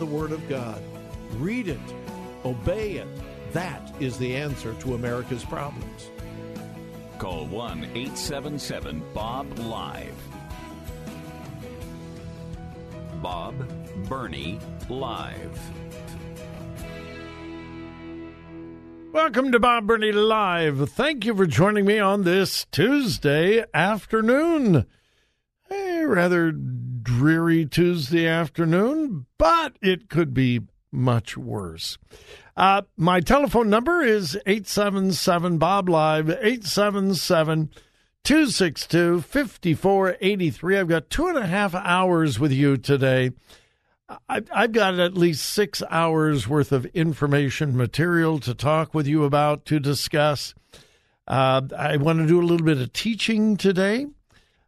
the Word of God. Read it, obey it. That is the answer to America's problems. Call 1 877 Bob Live. Bob Burney Live. Welcome to Bob Burney Live. Thank you for joining me on this Tuesday afternoon. A rather dreary Tuesday afternoon, but it could be much worse. Uh, my telephone number is 877 Bob Live, 877 262 5483. I've got two and a half hours with you today. I've got at least six hours worth of information material to talk with you about, to discuss. Uh, I want to do a little bit of teaching today.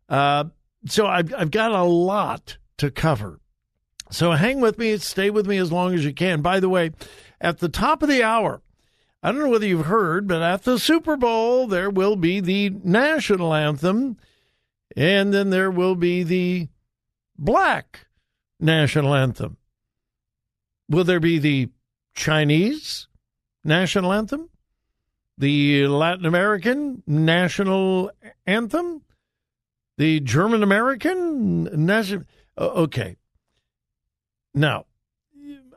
Uh, so I've, I've got a lot to cover. So hang with me, stay with me as long as you can. By the way, at the top of the hour, I don't know whether you've heard, but at the Super Bowl, there will be the national anthem, and then there will be the black national anthem. Will there be the Chinese national anthem? The Latin American national anthem? The German American national. Uh, okay. Now,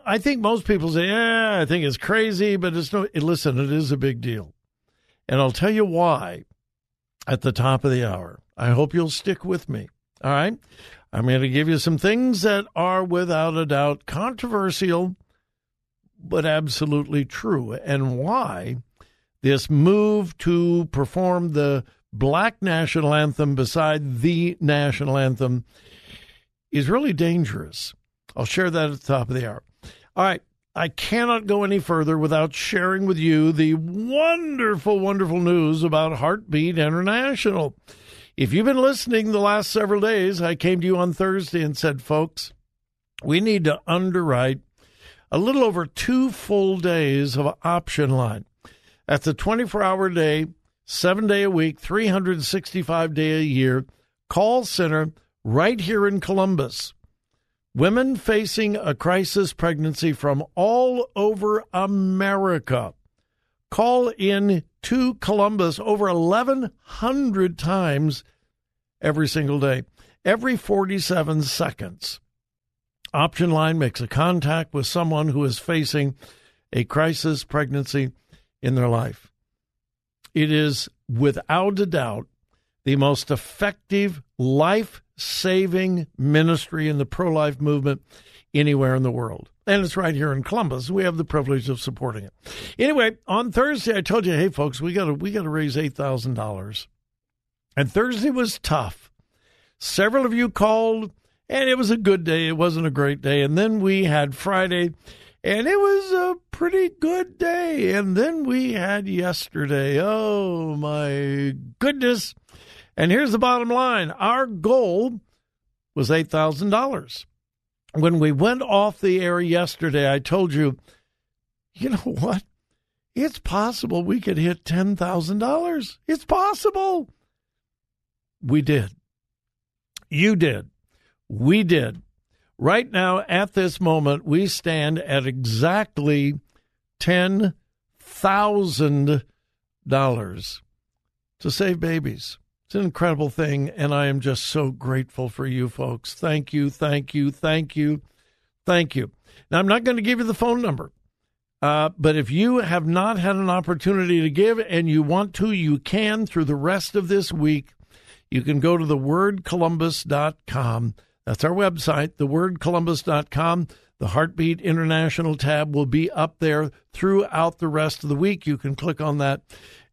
I think most people say, "Yeah, I think it's crazy," but it's no. Listen, it is a big deal, and I'll tell you why at the top of the hour. I hope you'll stick with me. All right, I'm going to give you some things that are without a doubt controversial, but absolutely true, and why this move to perform the black national anthem beside the national anthem is really dangerous. I'll share that at the top of the hour. All right. I cannot go any further without sharing with you the wonderful, wonderful news about Heartbeat International. If you've been listening the last several days, I came to you on Thursday and said, folks, we need to underwrite a little over two full days of option line. That's a 24 hour day seven day a week, 365 day a year call center right here in Columbus. Women facing a crisis pregnancy from all over America. Call in to Columbus over 1,100 times every single day, every 47 seconds. Option Line makes a contact with someone who is facing a crisis pregnancy in their life. It is without a doubt the most effective life saving ministry in the pro life movement anywhere in the world. And it's right here in Columbus. We have the privilege of supporting it. Anyway, on Thursday I told you, hey folks, we gotta we gotta raise eight thousand dollars. And Thursday was tough. Several of you called and it was a good day. It wasn't a great day. And then we had Friday and it was a pretty good day. And then we had yesterday. Oh my goodness. And here's the bottom line our goal was $8,000. When we went off the air yesterday, I told you you know what? It's possible we could hit $10,000. It's possible. We did. You did. We did. Right now, at this moment, we stand at exactly $10,000 to save babies. It's an incredible thing, and I am just so grateful for you folks. Thank you, thank you, thank you, thank you. Now, I'm not going to give you the phone number, uh, but if you have not had an opportunity to give and you want to, you can through the rest of this week. You can go to thewordcolumbus.com. That's our website, thewordcolumbus.com. The Heartbeat International tab will be up there throughout the rest of the week. You can click on that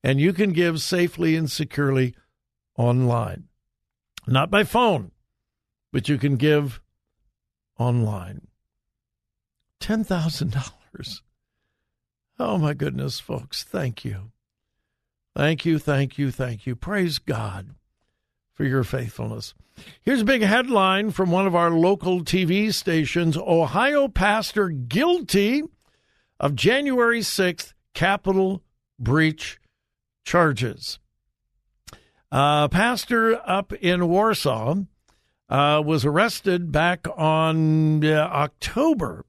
and you can give safely and securely online. Not by phone, but you can give online. $10,000. Oh my goodness, folks. Thank you. Thank you, thank you, thank you. Praise God for your faithfulness. Here's a big headline from one of our local TV stations Ohio pastor guilty of January 6th Capitol breach charges. Uh, pastor up in Warsaw uh, was arrested back on uh, October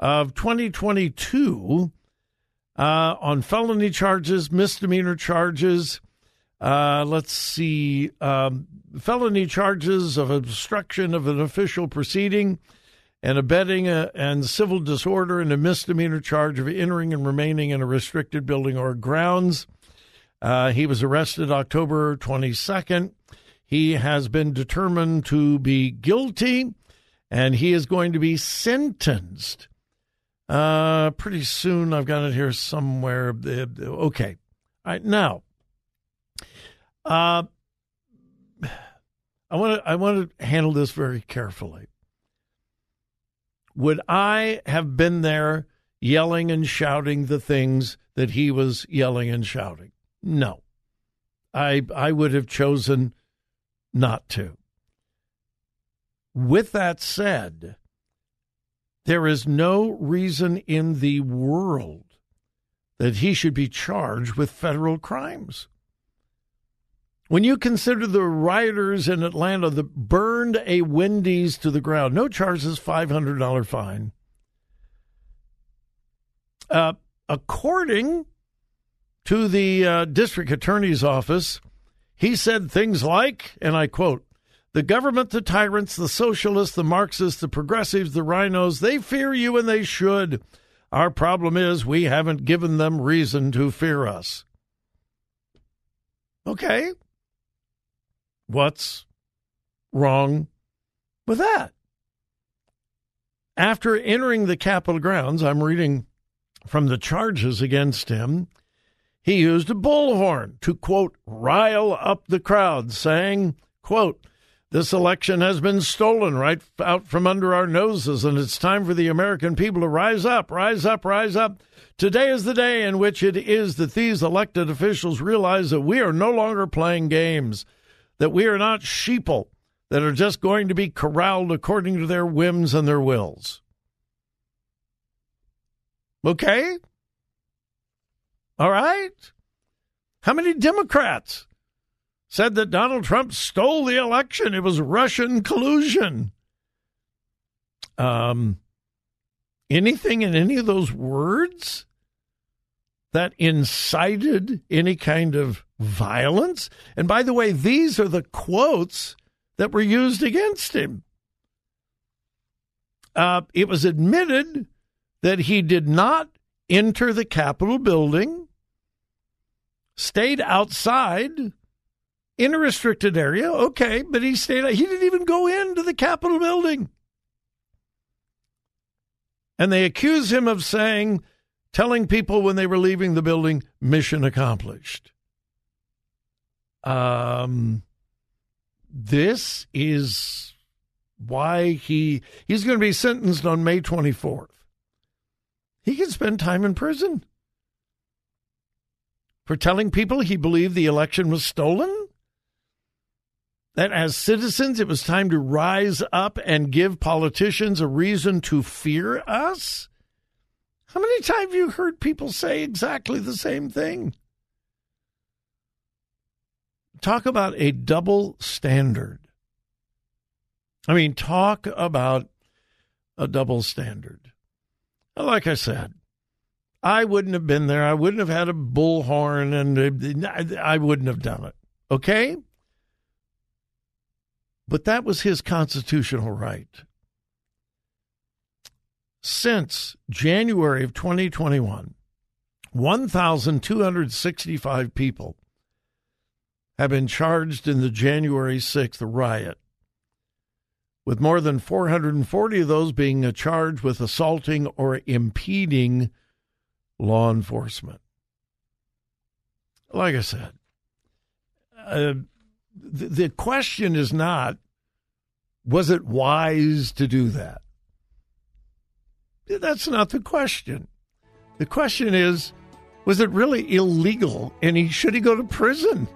of 2022 uh, on felony charges, misdemeanor charges. Uh, let's see, um, felony charges of obstruction of an official proceeding and abetting a, and civil disorder, and a misdemeanor charge of entering and remaining in a restricted building or grounds. Uh, he was arrested October 22nd. He has been determined to be guilty, and he is going to be sentenced uh, pretty soon. I've got it here somewhere. Okay. All right. Now, uh, I want to I want to handle this very carefully. Would I have been there yelling and shouting the things that he was yelling and shouting? No. I I would have chosen not to. With that said, there is no reason in the world that he should be charged with federal crimes. When you consider the rioters in Atlanta that burned a Wendy's to the ground, no charges, $500 fine. Uh, according to the uh, district attorney's office, he said things like, and I quote, the government, the tyrants, the socialists, the Marxists, the progressives, the RINOs, they fear you and they should. Our problem is we haven't given them reason to fear us. Okay. What's wrong with that? After entering the Capitol grounds, I'm reading from the charges against him. He used a bullhorn to, quote, rile up the crowd, saying, quote, this election has been stolen right out from under our noses, and it's time for the American people to rise up, rise up, rise up. Today is the day in which it is that these elected officials realize that we are no longer playing games, that we are not sheeple that are just going to be corralled according to their whims and their wills. Okay? All right. How many Democrats said that Donald Trump stole the election? It was Russian collusion. Um, anything in any of those words that incited any kind of violence? And by the way, these are the quotes that were used against him. Uh, it was admitted that he did not enter the Capitol building stayed outside in a restricted area. Okay, but he stayed. He didn't even go into the Capitol building. And they accuse him of saying, telling people when they were leaving the building, mission accomplished. Um, this is why he he's going to be sentenced on May 24th. He can spend time in prison for telling people he believed the election was stolen? That as citizens, it was time to rise up and give politicians a reason to fear us? How many times have you heard people say exactly the same thing? Talk about a double standard. I mean, talk about a double standard. Like I said, I wouldn't have been there. I wouldn't have had a bullhorn, and I wouldn't have done it. Okay? But that was his constitutional right. Since January of 2021, 1,265 people have been charged in the January 6th riot, with more than 440 of those being charged with assaulting or impeding law enforcement. Like I said, uh, the, the question is not was it wise to do that? That's not the question. The question is was it really illegal and he should he go to prison?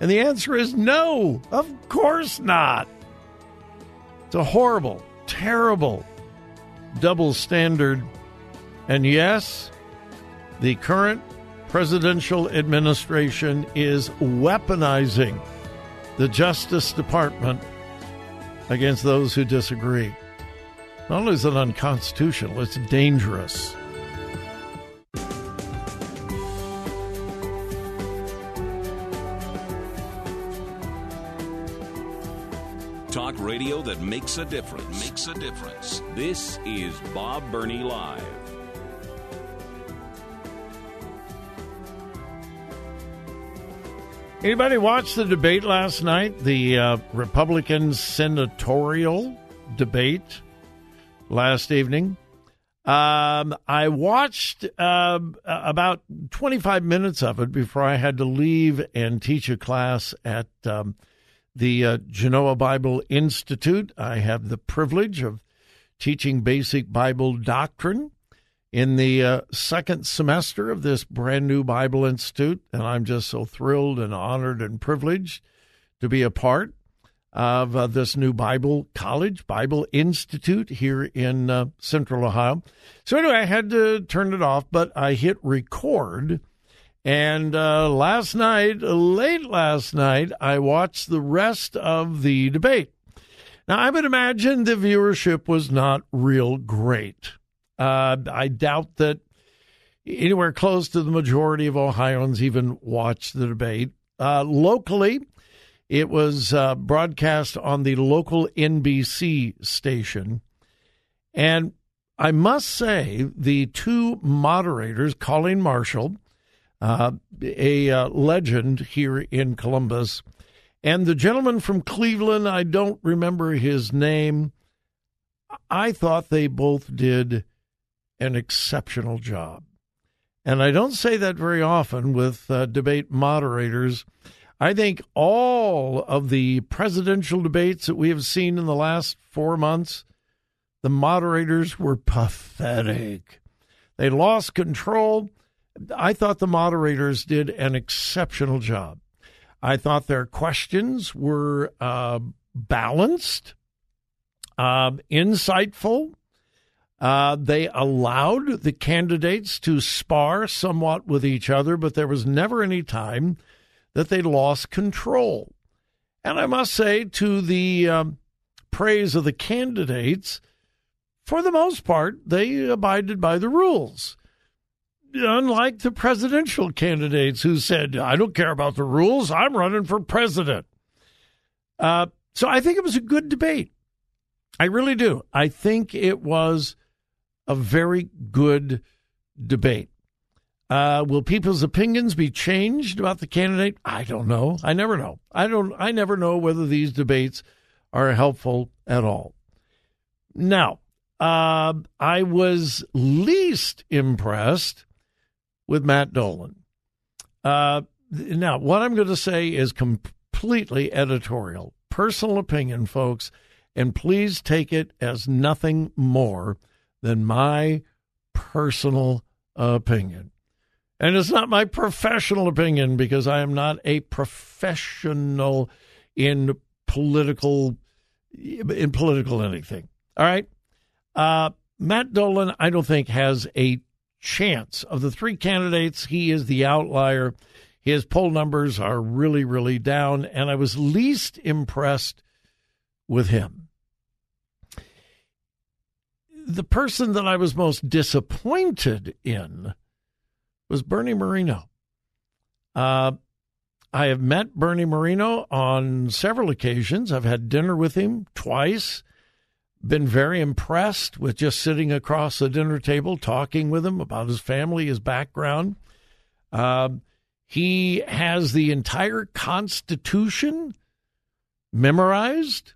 And the answer is no, of course not. It's a horrible, terrible double standard. And yes, the current presidential administration is weaponizing the Justice Department against those who disagree. Not only is it unconstitutional, it's dangerous. Talk radio that makes a difference. Makes a difference. This is Bob Burney Live. Anybody watch the debate last night? The uh, Republican senatorial debate last evening. Um, I watched uh, about 25 minutes of it before I had to leave and teach a class at um, the uh, Genoa Bible Institute. I have the privilege of teaching basic Bible doctrine in the uh, second semester of this brand new Bible Institute, and I'm just so thrilled and honored and privileged to be a part of uh, this new Bible College, Bible Institute here in uh, Central Ohio. So, anyway, I had to turn it off, but I hit record. And uh, last night, late last night, I watched the rest of the debate. Now, I would imagine the viewership was not real great. Uh, I doubt that anywhere close to the majority of Ohioans even watched the debate. Uh, locally, it was uh, broadcast on the local NBC station. And I must say, the two moderators, Colleen Marshall, uh, a uh, legend here in Columbus, and the gentleman from Cleveland, I don't remember his name. I thought they both did an exceptional job. And I don't say that very often with uh, debate moderators. I think all of the presidential debates that we have seen in the last four months, the moderators were pathetic. They lost control. I thought the moderators did an exceptional job. I thought their questions were uh, balanced, uh, insightful, uh, they allowed the candidates to spar somewhat with each other, but there was never any time that they lost control. And I must say, to the um, praise of the candidates, for the most part, they abided by the rules. Unlike the presidential candidates who said, I don't care about the rules, I'm running for president. Uh, so I think it was a good debate. I really do. I think it was a very good debate. Uh, will people's opinions be changed about the candidate? I don't know. I never know. I don't. I never know whether these debates are helpful at all. Now, uh, I was least impressed with Matt Dolan. Uh, now, what I'm going to say is completely editorial, personal opinion, folks, and please take it as nothing more than my personal opinion. And it's not my professional opinion because I am not a professional in political in political anything. All right. Uh, Matt Dolan, I don't think has a chance. Of the three candidates, he is the outlier. His poll numbers are really, really down, and I was least impressed with him. The person that I was most disappointed in was Bernie Moreno. Uh, I have met Bernie Moreno on several occasions. I've had dinner with him twice. Been very impressed with just sitting across the dinner table, talking with him about his family, his background. Uh, he has the entire Constitution memorized.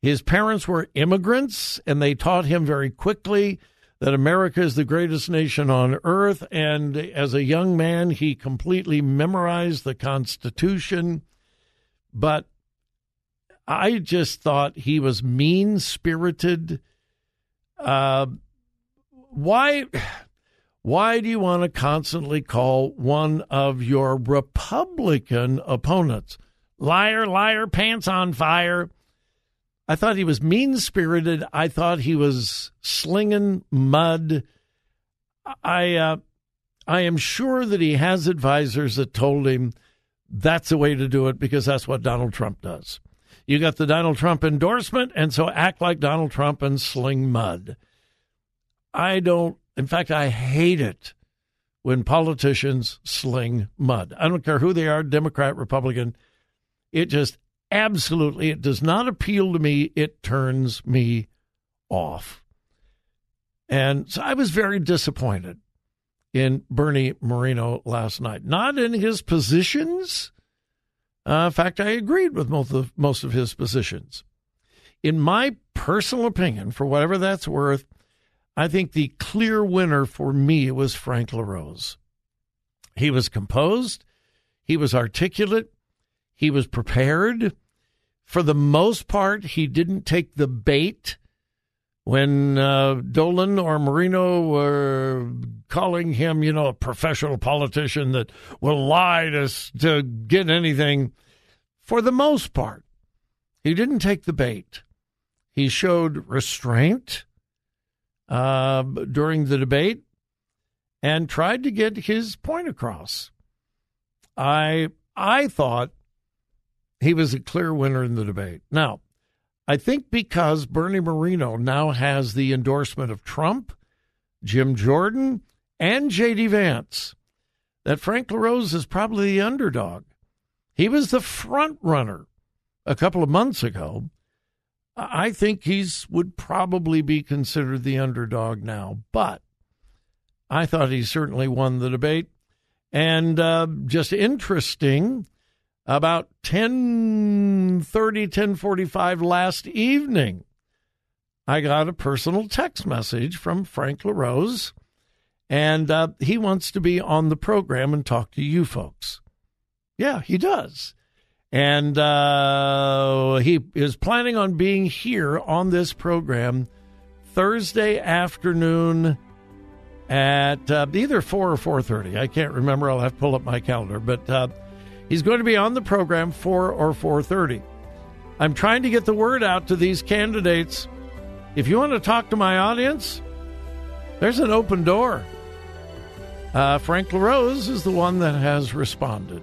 His parents were immigrants, and they taught him very quickly that America is the greatest nation on earth. And as a young man, he completely memorized the Constitution. But I just thought he was mean spirited. Uh, why? Why do you want to constantly call one of your Republican opponents liar, liar, pants on fire? I thought he was mean spirited. I thought he was slinging mud. I uh, I am sure that he has advisors that told him that's the way to do it because that's what Donald Trump does. You got the Donald Trump endorsement, and so act like Donald Trump and sling mud. I don't. In fact, I hate it when politicians sling mud. I don't care who they are, Democrat, Republican. It just absolutely. It does not appeal to me. It turns me off. And so i was very disappointed in bernie moreno last night. Not in his positions. Uh, in fact i agreed with most of most of his positions. In my personal opinion for whatever that's worth i think the clear winner for me was frank larose. He was composed. He was articulate he was prepared. For the most part, he didn't take the bait when uh, Dolan or Moreno were calling him, you know, a professional politician that will lie to, to get anything. For the most part, he didn't take the bait. He showed restraint uh, during the debate and tried to get his point across. I I thought he was a clear winner in the debate. Now, I think because Bernie Moreno now has the endorsement of Trump, Jim Jordan, and J.D. Vance, that Frank LaRose is probably the underdog. He was the front runner a couple of months ago. I think he's would probably be considered the underdog now, but I thought he certainly won the debate. And uh, just interesting about 1030 1045 last evening i got a personal text message from frank larose and uh, he wants to be on the program and talk to you folks. Yeah he does. And uh, he is planning on being here on this program thursday afternoon at uh, either 4 or 4.30 i can't remember. I'll have to pull up my calendar. But uh, He's going to be on the program 4 or 4:30. I'm trying to get the word out to these candidates. If you want to talk to my audience, there's an open door. Uh, Frank LaRose is the one that has responded.